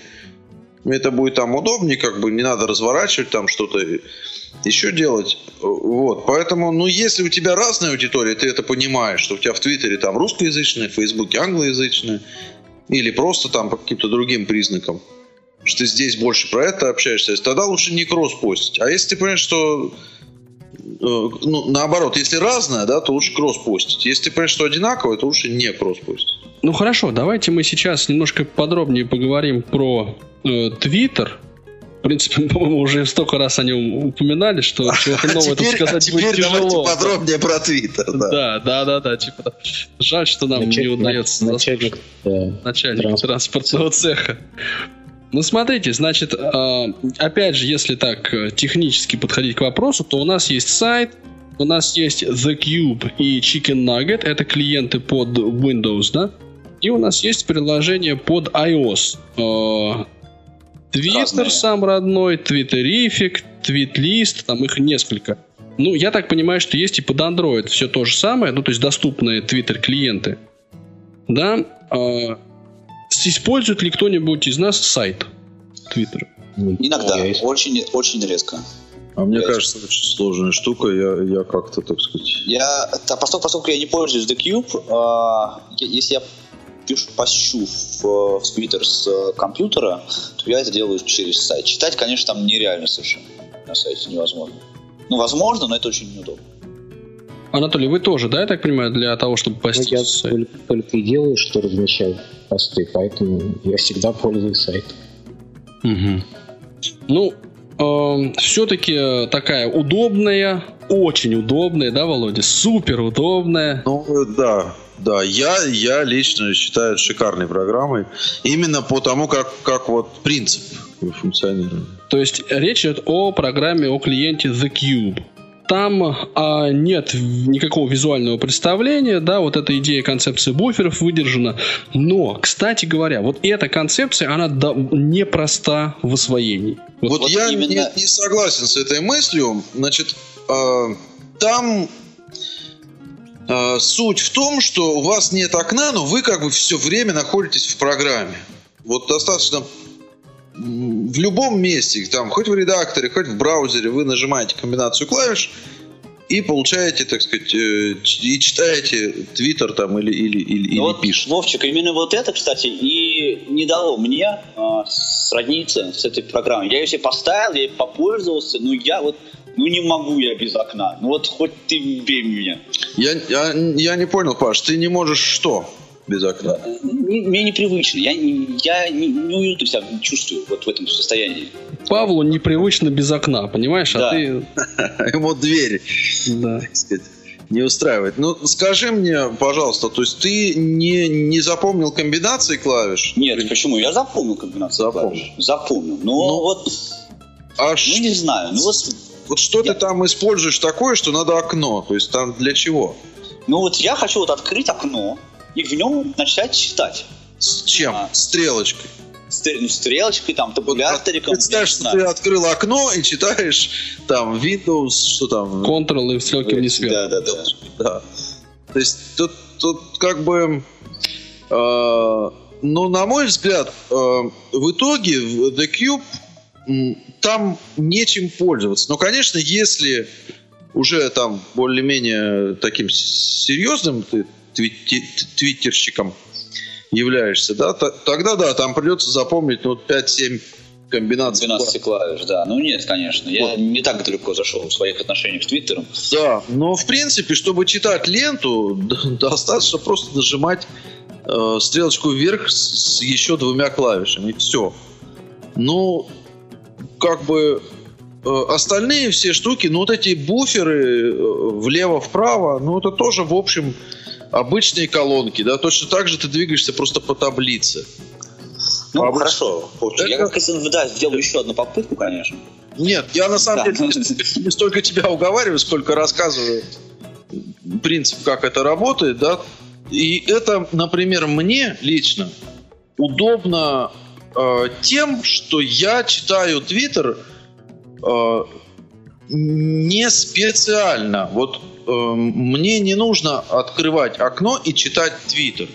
Мне это будет там удобнее, как бы не надо разворачивать там что-то еще делать. Вот. Поэтому, ну, если у тебя разная аудитория, ты это понимаешь, что у тебя в Твиттере там русскоязычные, в Фейсбуке англоязычные, или просто там по каким-то другим признакам, что ты здесь больше про это общаешься, тогда лучше не кросс постить. А если ты понимаешь, что ну, наоборот, если разное, да, то лучше кросс постить. Если ты понимаешь, что одинаковое, то лучше не кросс постить. Ну, хорошо, давайте мы сейчас немножко подробнее поговорим про э, Твиттер. В принципе, по-моему, уже столько раз о нем упоминали, что чего-то нового тут сказать будет тяжело. подробнее про Твиттер. Да. Да, да, да, да. Типа, жаль, что нам не удается на- начальник, да, начальник Транспорт. транспортного цеха. Ну, смотрите, значит, э, опять же, если так э, технически подходить к вопросу, то у нас есть сайт, у нас есть The Cube и Chicken Nugget, это клиенты под Windows, да? И у нас есть приложение под iOS. Э, Twitter Разные. сам родной, Twitterific, Tweetlist, там их несколько. Ну, я так понимаю, что есть и под Android все то же самое, ну, то есть доступные Twitter клиенты. Да? Э, использует ли кто-нибудь из нас сайт Twitter? Иногда, очень, очень резко. А мне Я- кажется, очень сложная штука. Я, я как-то, так сказать... Я, да, поскольку, поскольку я не пользуюсь The Cube, я- если я пишу, пощу в, в Twitter с э, компьютера, то я это делаю через сайт. Читать, конечно, там нереально совершенно. На сайте невозможно. Ну, возможно, но это очень неудобно. Анатолий, вы тоже, да, я так понимаю, для того, чтобы Ну, постить я сайт? только, только и делаю, что размещаю посты, поэтому я всегда пользуюсь сайтом. Мгм. Ну, все-таки такая удобная, очень удобная, да, Володя? Супер удобная. Ну, да, да, я, я лично считаю шикарной программой. Именно по тому, как, как вот принцип функционирования. То есть речь идет о программе, о клиенте The Cube. Там а, нет никакого визуального представления, да, вот эта идея концепции буферов выдержана. Но, кстати говоря, вот эта концепция, она да, непроста в освоении. Вот, вот, вот я именно... не, не согласен с этой мыслью. Значит, э, там э, суть в том, что у вас нет окна, но вы как бы все время находитесь в программе. Вот достаточно в любом месте, там, хоть в редакторе, хоть в браузере, вы нажимаете комбинацию клавиш и получаете, так сказать, э, и читаете твиттер там или, или, или, ну или вот, пишете. Вовчик, именно вот это, кстати, и не дало мне а, сродниться с этой программой. Я ее себе поставил, я ей попользовался, но я вот ну не могу я без окна. Ну вот хоть ты бей меня. Я, я, я не понял, Паш, ты не можешь что? Без окна? Мне непривычно. Я, я не, не уютно себя чувствую вот в этом состоянии. Павлу непривычно без окна, понимаешь? А да. А ты... Ему дверь, да. не устраивает. Ну, скажи мне, пожалуйста, то есть ты не, не запомнил комбинации клавиш? Нет, почему? Я запомнил комбинации запомнил. клавиш. Запомнил. Но ну, вот... А ну, не знаю. Ну, вот, вот что я... ты там используешь такое, что надо окно? То есть там для чего? Ну вот я хочу вот открыть окно, и в нем начать читать. С чем? А, Стрелочкой. Стр, ну, стрелочкой, там, табуляториком. Представь, что ты открыл окно и читаешь там Windows, что там. Ctrl и стрелки вниз вверх. Да, да, да. да. То есть тут, тут как бы... Э, ну, на мой взгляд, э, в итоге в The Cube там нечем пользоваться. Но, конечно, если уже там более-менее таким серьезным ты твиттерщиком являешься, да, тогда да, там придется запомнить ну, 5-7 комбинаций. 12 клавиш, да. Ну нет, конечно. Я вот. не так далеко зашел в своих отношениях с Твиттером. Да, но в принципе, чтобы читать ленту, достаточно просто нажимать э, стрелочку вверх с, с еще двумя клавишами. И все. Ну, как бы э, остальные все штуки, ну вот эти буферы э, влево-вправо, ну это тоже, в общем, обычные колонки, да, точно так же ты двигаешься просто по таблице. Ну, а хорошо. Это... Я как СНВ, да, сделаю еще одну попытку, конечно. Нет, я на самом да. деле не столько тебя уговариваю, сколько рассказываю принцип, как это работает, да. И это, например, мне лично удобно э, тем, что я читаю Твиттер э, не специально. Вот Эм, мне не нужно открывать окно и читать Твиттер.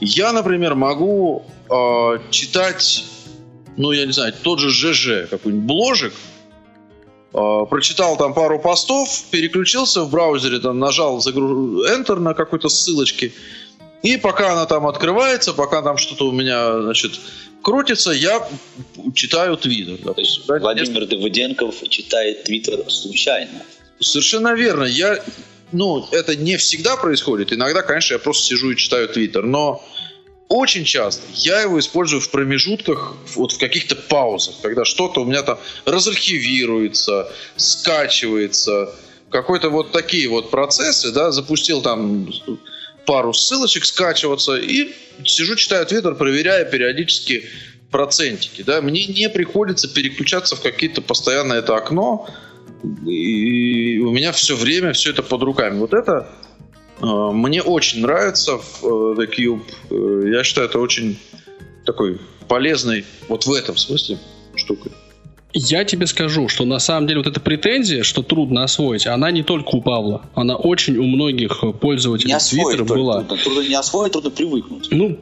Я, например, могу э, читать, ну, я не знаю, тот же ЖЖ, какой-нибудь бложик, э, прочитал там пару постов, переключился в браузере, там нажал Enter на какой-то ссылочке, и пока она там открывается, пока там что-то у меня, значит, крутится, я читаю Твиттер. То есть Владимир Давыденков читает Твиттер случайно. Совершенно верно. Я, ну, это не всегда происходит. Иногда, конечно, я просто сижу и читаю Твиттер, но очень часто я его использую в промежутках, вот в каких-то паузах, когда что-то у меня там разархивируется, скачивается, какой-то вот такие вот процессы, да, запустил там пару ссылочек скачиваться и сижу, читаю Твиттер, проверяя периодически процентики, да, мне не приходится переключаться в какие-то постоянно это окно, и у меня все время все это под руками. Вот это э, мне очень нравится в э, The Cube. Э, я считаю, это очень такой полезный вот в этом смысле штукой. Я тебе скажу, что на самом деле вот эта претензия, что трудно освоить, она не только у Павла, она очень у многих пользователей Твиттера была. Трудно, трудно не освоить, трудно привыкнуть. Ну,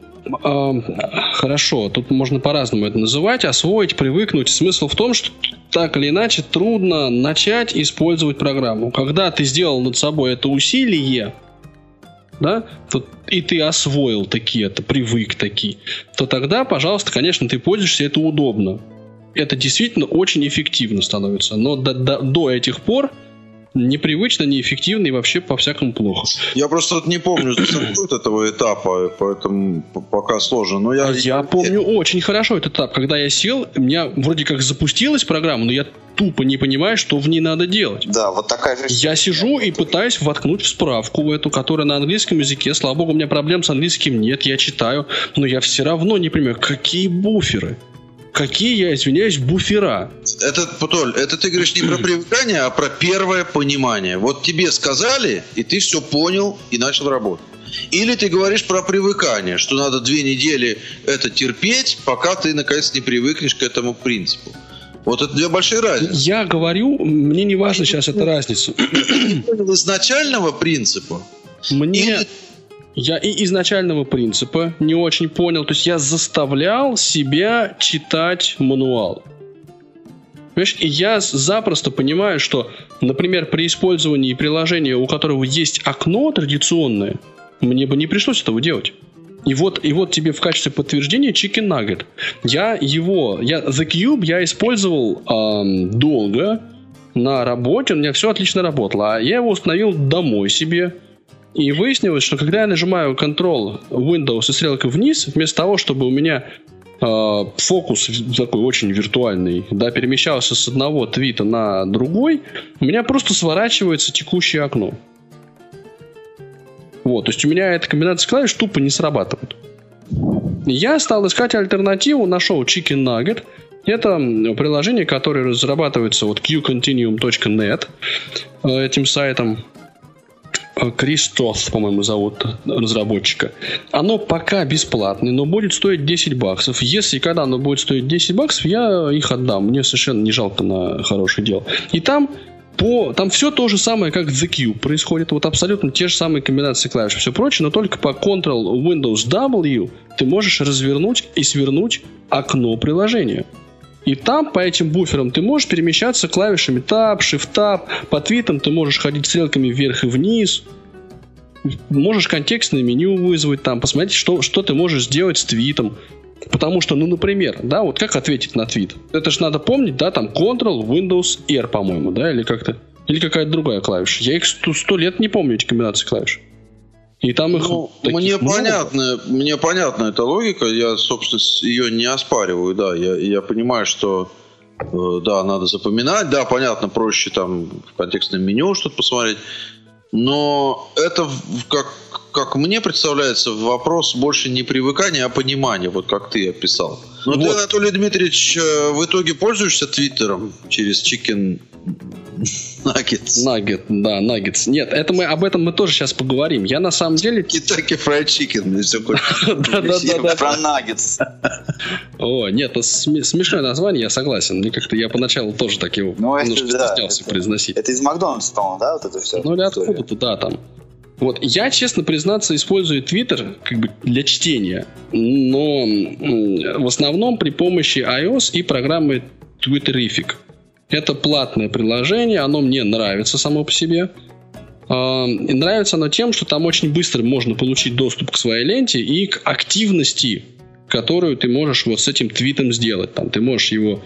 хорошо, тут можно по-разному это называть, освоить, привыкнуть. Смысл в том, что так или иначе трудно начать использовать программу. Когда ты сделал над собой это усилие, да, то, и ты освоил такие, это привык такие, то тогда, пожалуйста, конечно, ты пользуешься, это удобно. Это действительно очень эффективно становится. Но до, до, до этих пор непривычно, неэффективно и вообще по-всякому плохо. Я просто вот не помню вот этого этапа, поэтому пока сложно. Но я, А я помню очень хорошо этот этап, когда я сел, у меня вроде как запустилась программа, но я тупо не понимаю, что в ней надо делать. Да, вот такая же... Я сижу и пытаюсь воткнуть в справку эту, которая на английском языке. Слава богу, у меня проблем с английским нет, я читаю, но я все равно не понимаю, какие буферы. Какие, я извиняюсь, буфера? Это, Путоль, это ты говоришь не про привыкание, а про первое понимание. Вот тебе сказали, и ты все понял и начал работать. Или ты говоришь про привыкание, что надо две недели это терпеть, пока ты наконец не привыкнешь к этому принципу. Вот это две большие разницы. Я говорю, мне не важно сейчас эта разница. Ты понял изначального принципа. Мне Или я и изначального принципа не очень понял. То есть я заставлял себя читать мануал. Понимаешь, и я запросто понимаю, что, например, при использовании приложения, у которого есть окно традиционное, мне бы не пришлось этого делать. И вот, и вот тебе в качестве подтверждения Chicken Nugget. Я его, я The Cube я использовал ам, долго на работе, у меня все отлично работало. А я его установил домой себе. И выяснилось, что когда я нажимаю Ctrl Windows и стрелкой вниз, вместо того, чтобы у меня э, фокус такой очень виртуальный, да, перемещался с одного твита на другой, у меня просто сворачивается текущее окно. Вот, то есть у меня эта комбинация клавиш тупо не срабатывает. Я стал искать альтернативу, нашел Chicken Nugget. Это приложение, которое разрабатывается вот qcontinuum.net э, этим сайтом. Э, Кристос, по-моему, зовут разработчика. Оно пока бесплатное, но будет стоить 10 баксов. Если и когда оно будет стоить 10 баксов, я их отдам. Мне совершенно не жалко на хорошее дело. И там по, там все то же самое, как в The Cube происходит. Вот абсолютно те же самые комбинации клавиш и все прочее, но только по Ctrl Windows W ты можешь развернуть и свернуть окно приложения. И там по этим буферам ты можешь перемещаться клавишами Tab, Shift Tab, по твитам ты можешь ходить стрелками вверх и вниз. Можешь контекстное меню вызвать там, посмотреть, что, что ты можешь сделать с твитом. Потому что, ну, например, да, вот как ответить на твит? Это же надо помнить, да, там Ctrl, Windows, R, по-моему, да, или как-то. Или какая-то другая клавиша. Я их сто, лет не помню, эти комбинации клавиш. И там их Ну, мне много. понятна, мне понятна эта логика, я, собственно, ее не оспариваю, да, я, я понимаю, что э, да, надо запоминать, да, понятно, проще там в контекстном меню что-то посмотреть, но это, как, как мне представляется, вопрос больше не привыкания, а понимания, вот как ты описал. Но ты, Вот. Анатолий Дмитриевич, э, в итоге пользуешься Твиттером через Chicken Nuggets? Наггет, да, наггетс. Нет, это мы об этом мы тоже сейчас поговорим. Я на самом деле... Kentucky Fried Chicken, если хочешь. Да-да-да. Про наггетс. О, нет, сме- смешное название, я согласен. Мне как-то я поначалу тоже так его Ну, немножко стеснялся произносить. Это из Макдональдса, по-моему, да, вот это все? Ну или откуда-то, да, там. Вот, я, честно признаться, использую Twitter как бы для чтения, но в основном при помощи iOS и программы Twitterific. Это платное приложение, оно мне нравится само по себе. А, И нравится оно тем, что там очень быстро можно получить доступ к своей ленте и к активности, которую ты можешь вот с этим твитом сделать. Там ты можешь его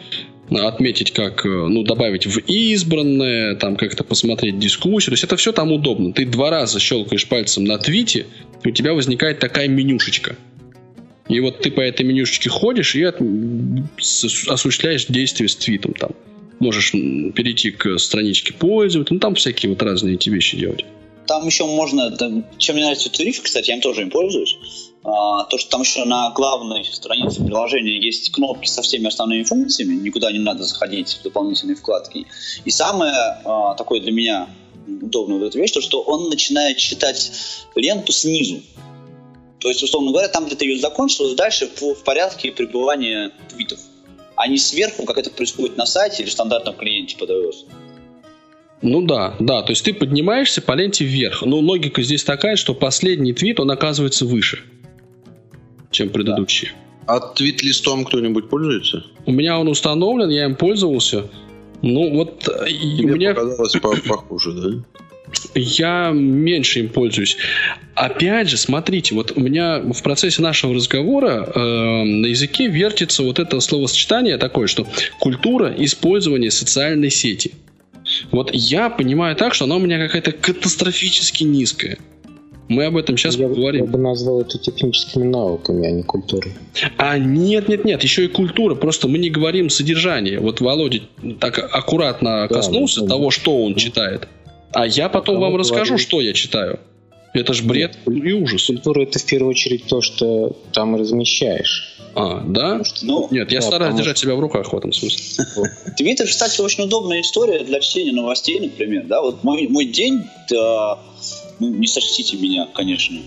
отметить как, э, ну, добавить в избранное, там как-то посмотреть дискуссию. То есть это все там удобно. Ты два раза щелкаешь пальцем на твите, и у тебя возникает такая менюшечка. И вот ты по этой менюшечке ходишь и осуществляешь действие с твитом там. Можешь перейти к страничке пользователя, ну там всякие вот разные эти вещи делать. Там еще можно, там, чем мне нравится тариф, кстати, я им тоже им пользуюсь, а, то, что там еще на главной странице приложения есть кнопки со всеми основными функциями, никуда не надо заходить в дополнительные вкладки. И самое а, такое для меня удобное вот эта вещь, то, что он начинает читать ленту снизу. То есть, условно говоря, там, где ты ее закончил, дальше по- в порядке пребывания твитов. А не сверху, как это происходит на сайте или в стандартном клиенте под iOS. Ну да, да, то есть ты поднимаешься по ленте вверх. Но логика здесь такая, что последний твит, он оказывается выше, чем предыдущий. А твит-листом кто-нибудь пользуется? У меня он установлен, я им пользовался. Ну вот э, и у Мне меня показалось по- похуже, да? Я меньше им пользуюсь. Опять же, смотрите, вот у меня в процессе нашего разговора э, на языке вертится вот это словосочетание такое, что культура использования социальной сети. Вот я понимаю так, что она у меня какая-то катастрофически низкая. Мы об этом сейчас я, поговорим. Я бы назвал это техническими навыками, а не культурой. А нет, нет, нет, еще и культура. Просто мы не говорим содержание. Вот Володя так аккуратно Да, коснулся ну, того, что он читает. А я потом вам расскажу, что я читаю. Это ж бред и ужас. Культура это в первую очередь то, что там размещаешь. А, да? Ну, Нет, я Да, стараюсь держать себя в руках в этом смысле. Твиттер, кстати, очень удобная история для чтения новостей, например. Да, вот мой, мой день, да, ну, не сочтите меня, конечно,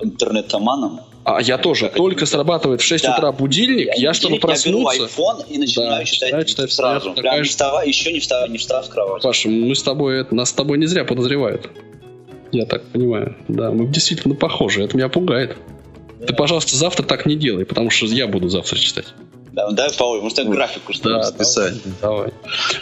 интернетоманом. А я тоже. Как Только это? срабатывает в 6 Да. утра будильник, я, чтобы будильник, Я беру проснуться... iPhone и начинаю Да, читать, читать, читать, сразу. Прям не конечно. вставая, еще не встав, не встав с кровати. Паша, мы с тобой, это, нас с тобой не зря подозревают. Я так понимаю. Да, мы действительно похожи. Это меня пугает. Ты, пожалуйста, завтра так не делай, потому что я буду завтра читать. Да, давай по может, я графику что Да? Писать. Давай.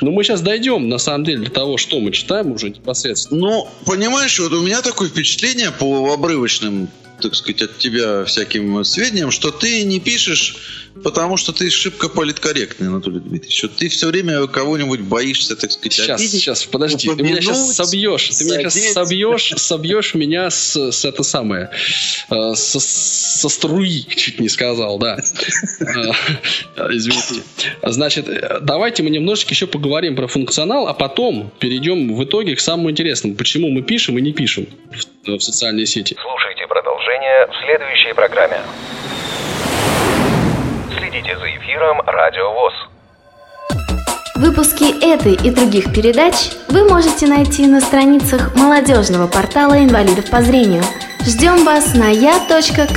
Ну, мы сейчас дойдем, на самом деле, до того, что мы читаем уже непосредственно. Ну, понимаешь, вот у меня такое впечатление по обрывочным, так сказать, от тебя всяким сведениям, что ты не пишешь, потому что ты шибко политкорректный, Анатолий Дмитриевич. Что ты все время кого-нибудь боишься, так сказать, Сейчас, обидеть. сейчас, подожди, ты меня сейчас собьешь, ты меня сейчас задеть. собьешь, собьешь меня с, с это самое, э, со, со струи, чуть не сказал, да. Э, Извините. Значит, давайте мы немножечко еще поговорим про функционал, а потом перейдем в итоге к самому интересному, почему мы пишем и не пишем в, в социальные сети. Слушайте продолжение в следующей программе. Следите за эфиром Радио ВОЗ. Выпуски этой и других передач вы можете найти на страницах молодежного портала инвалидов по зрению. Ждем вас на я.ксрк.ру.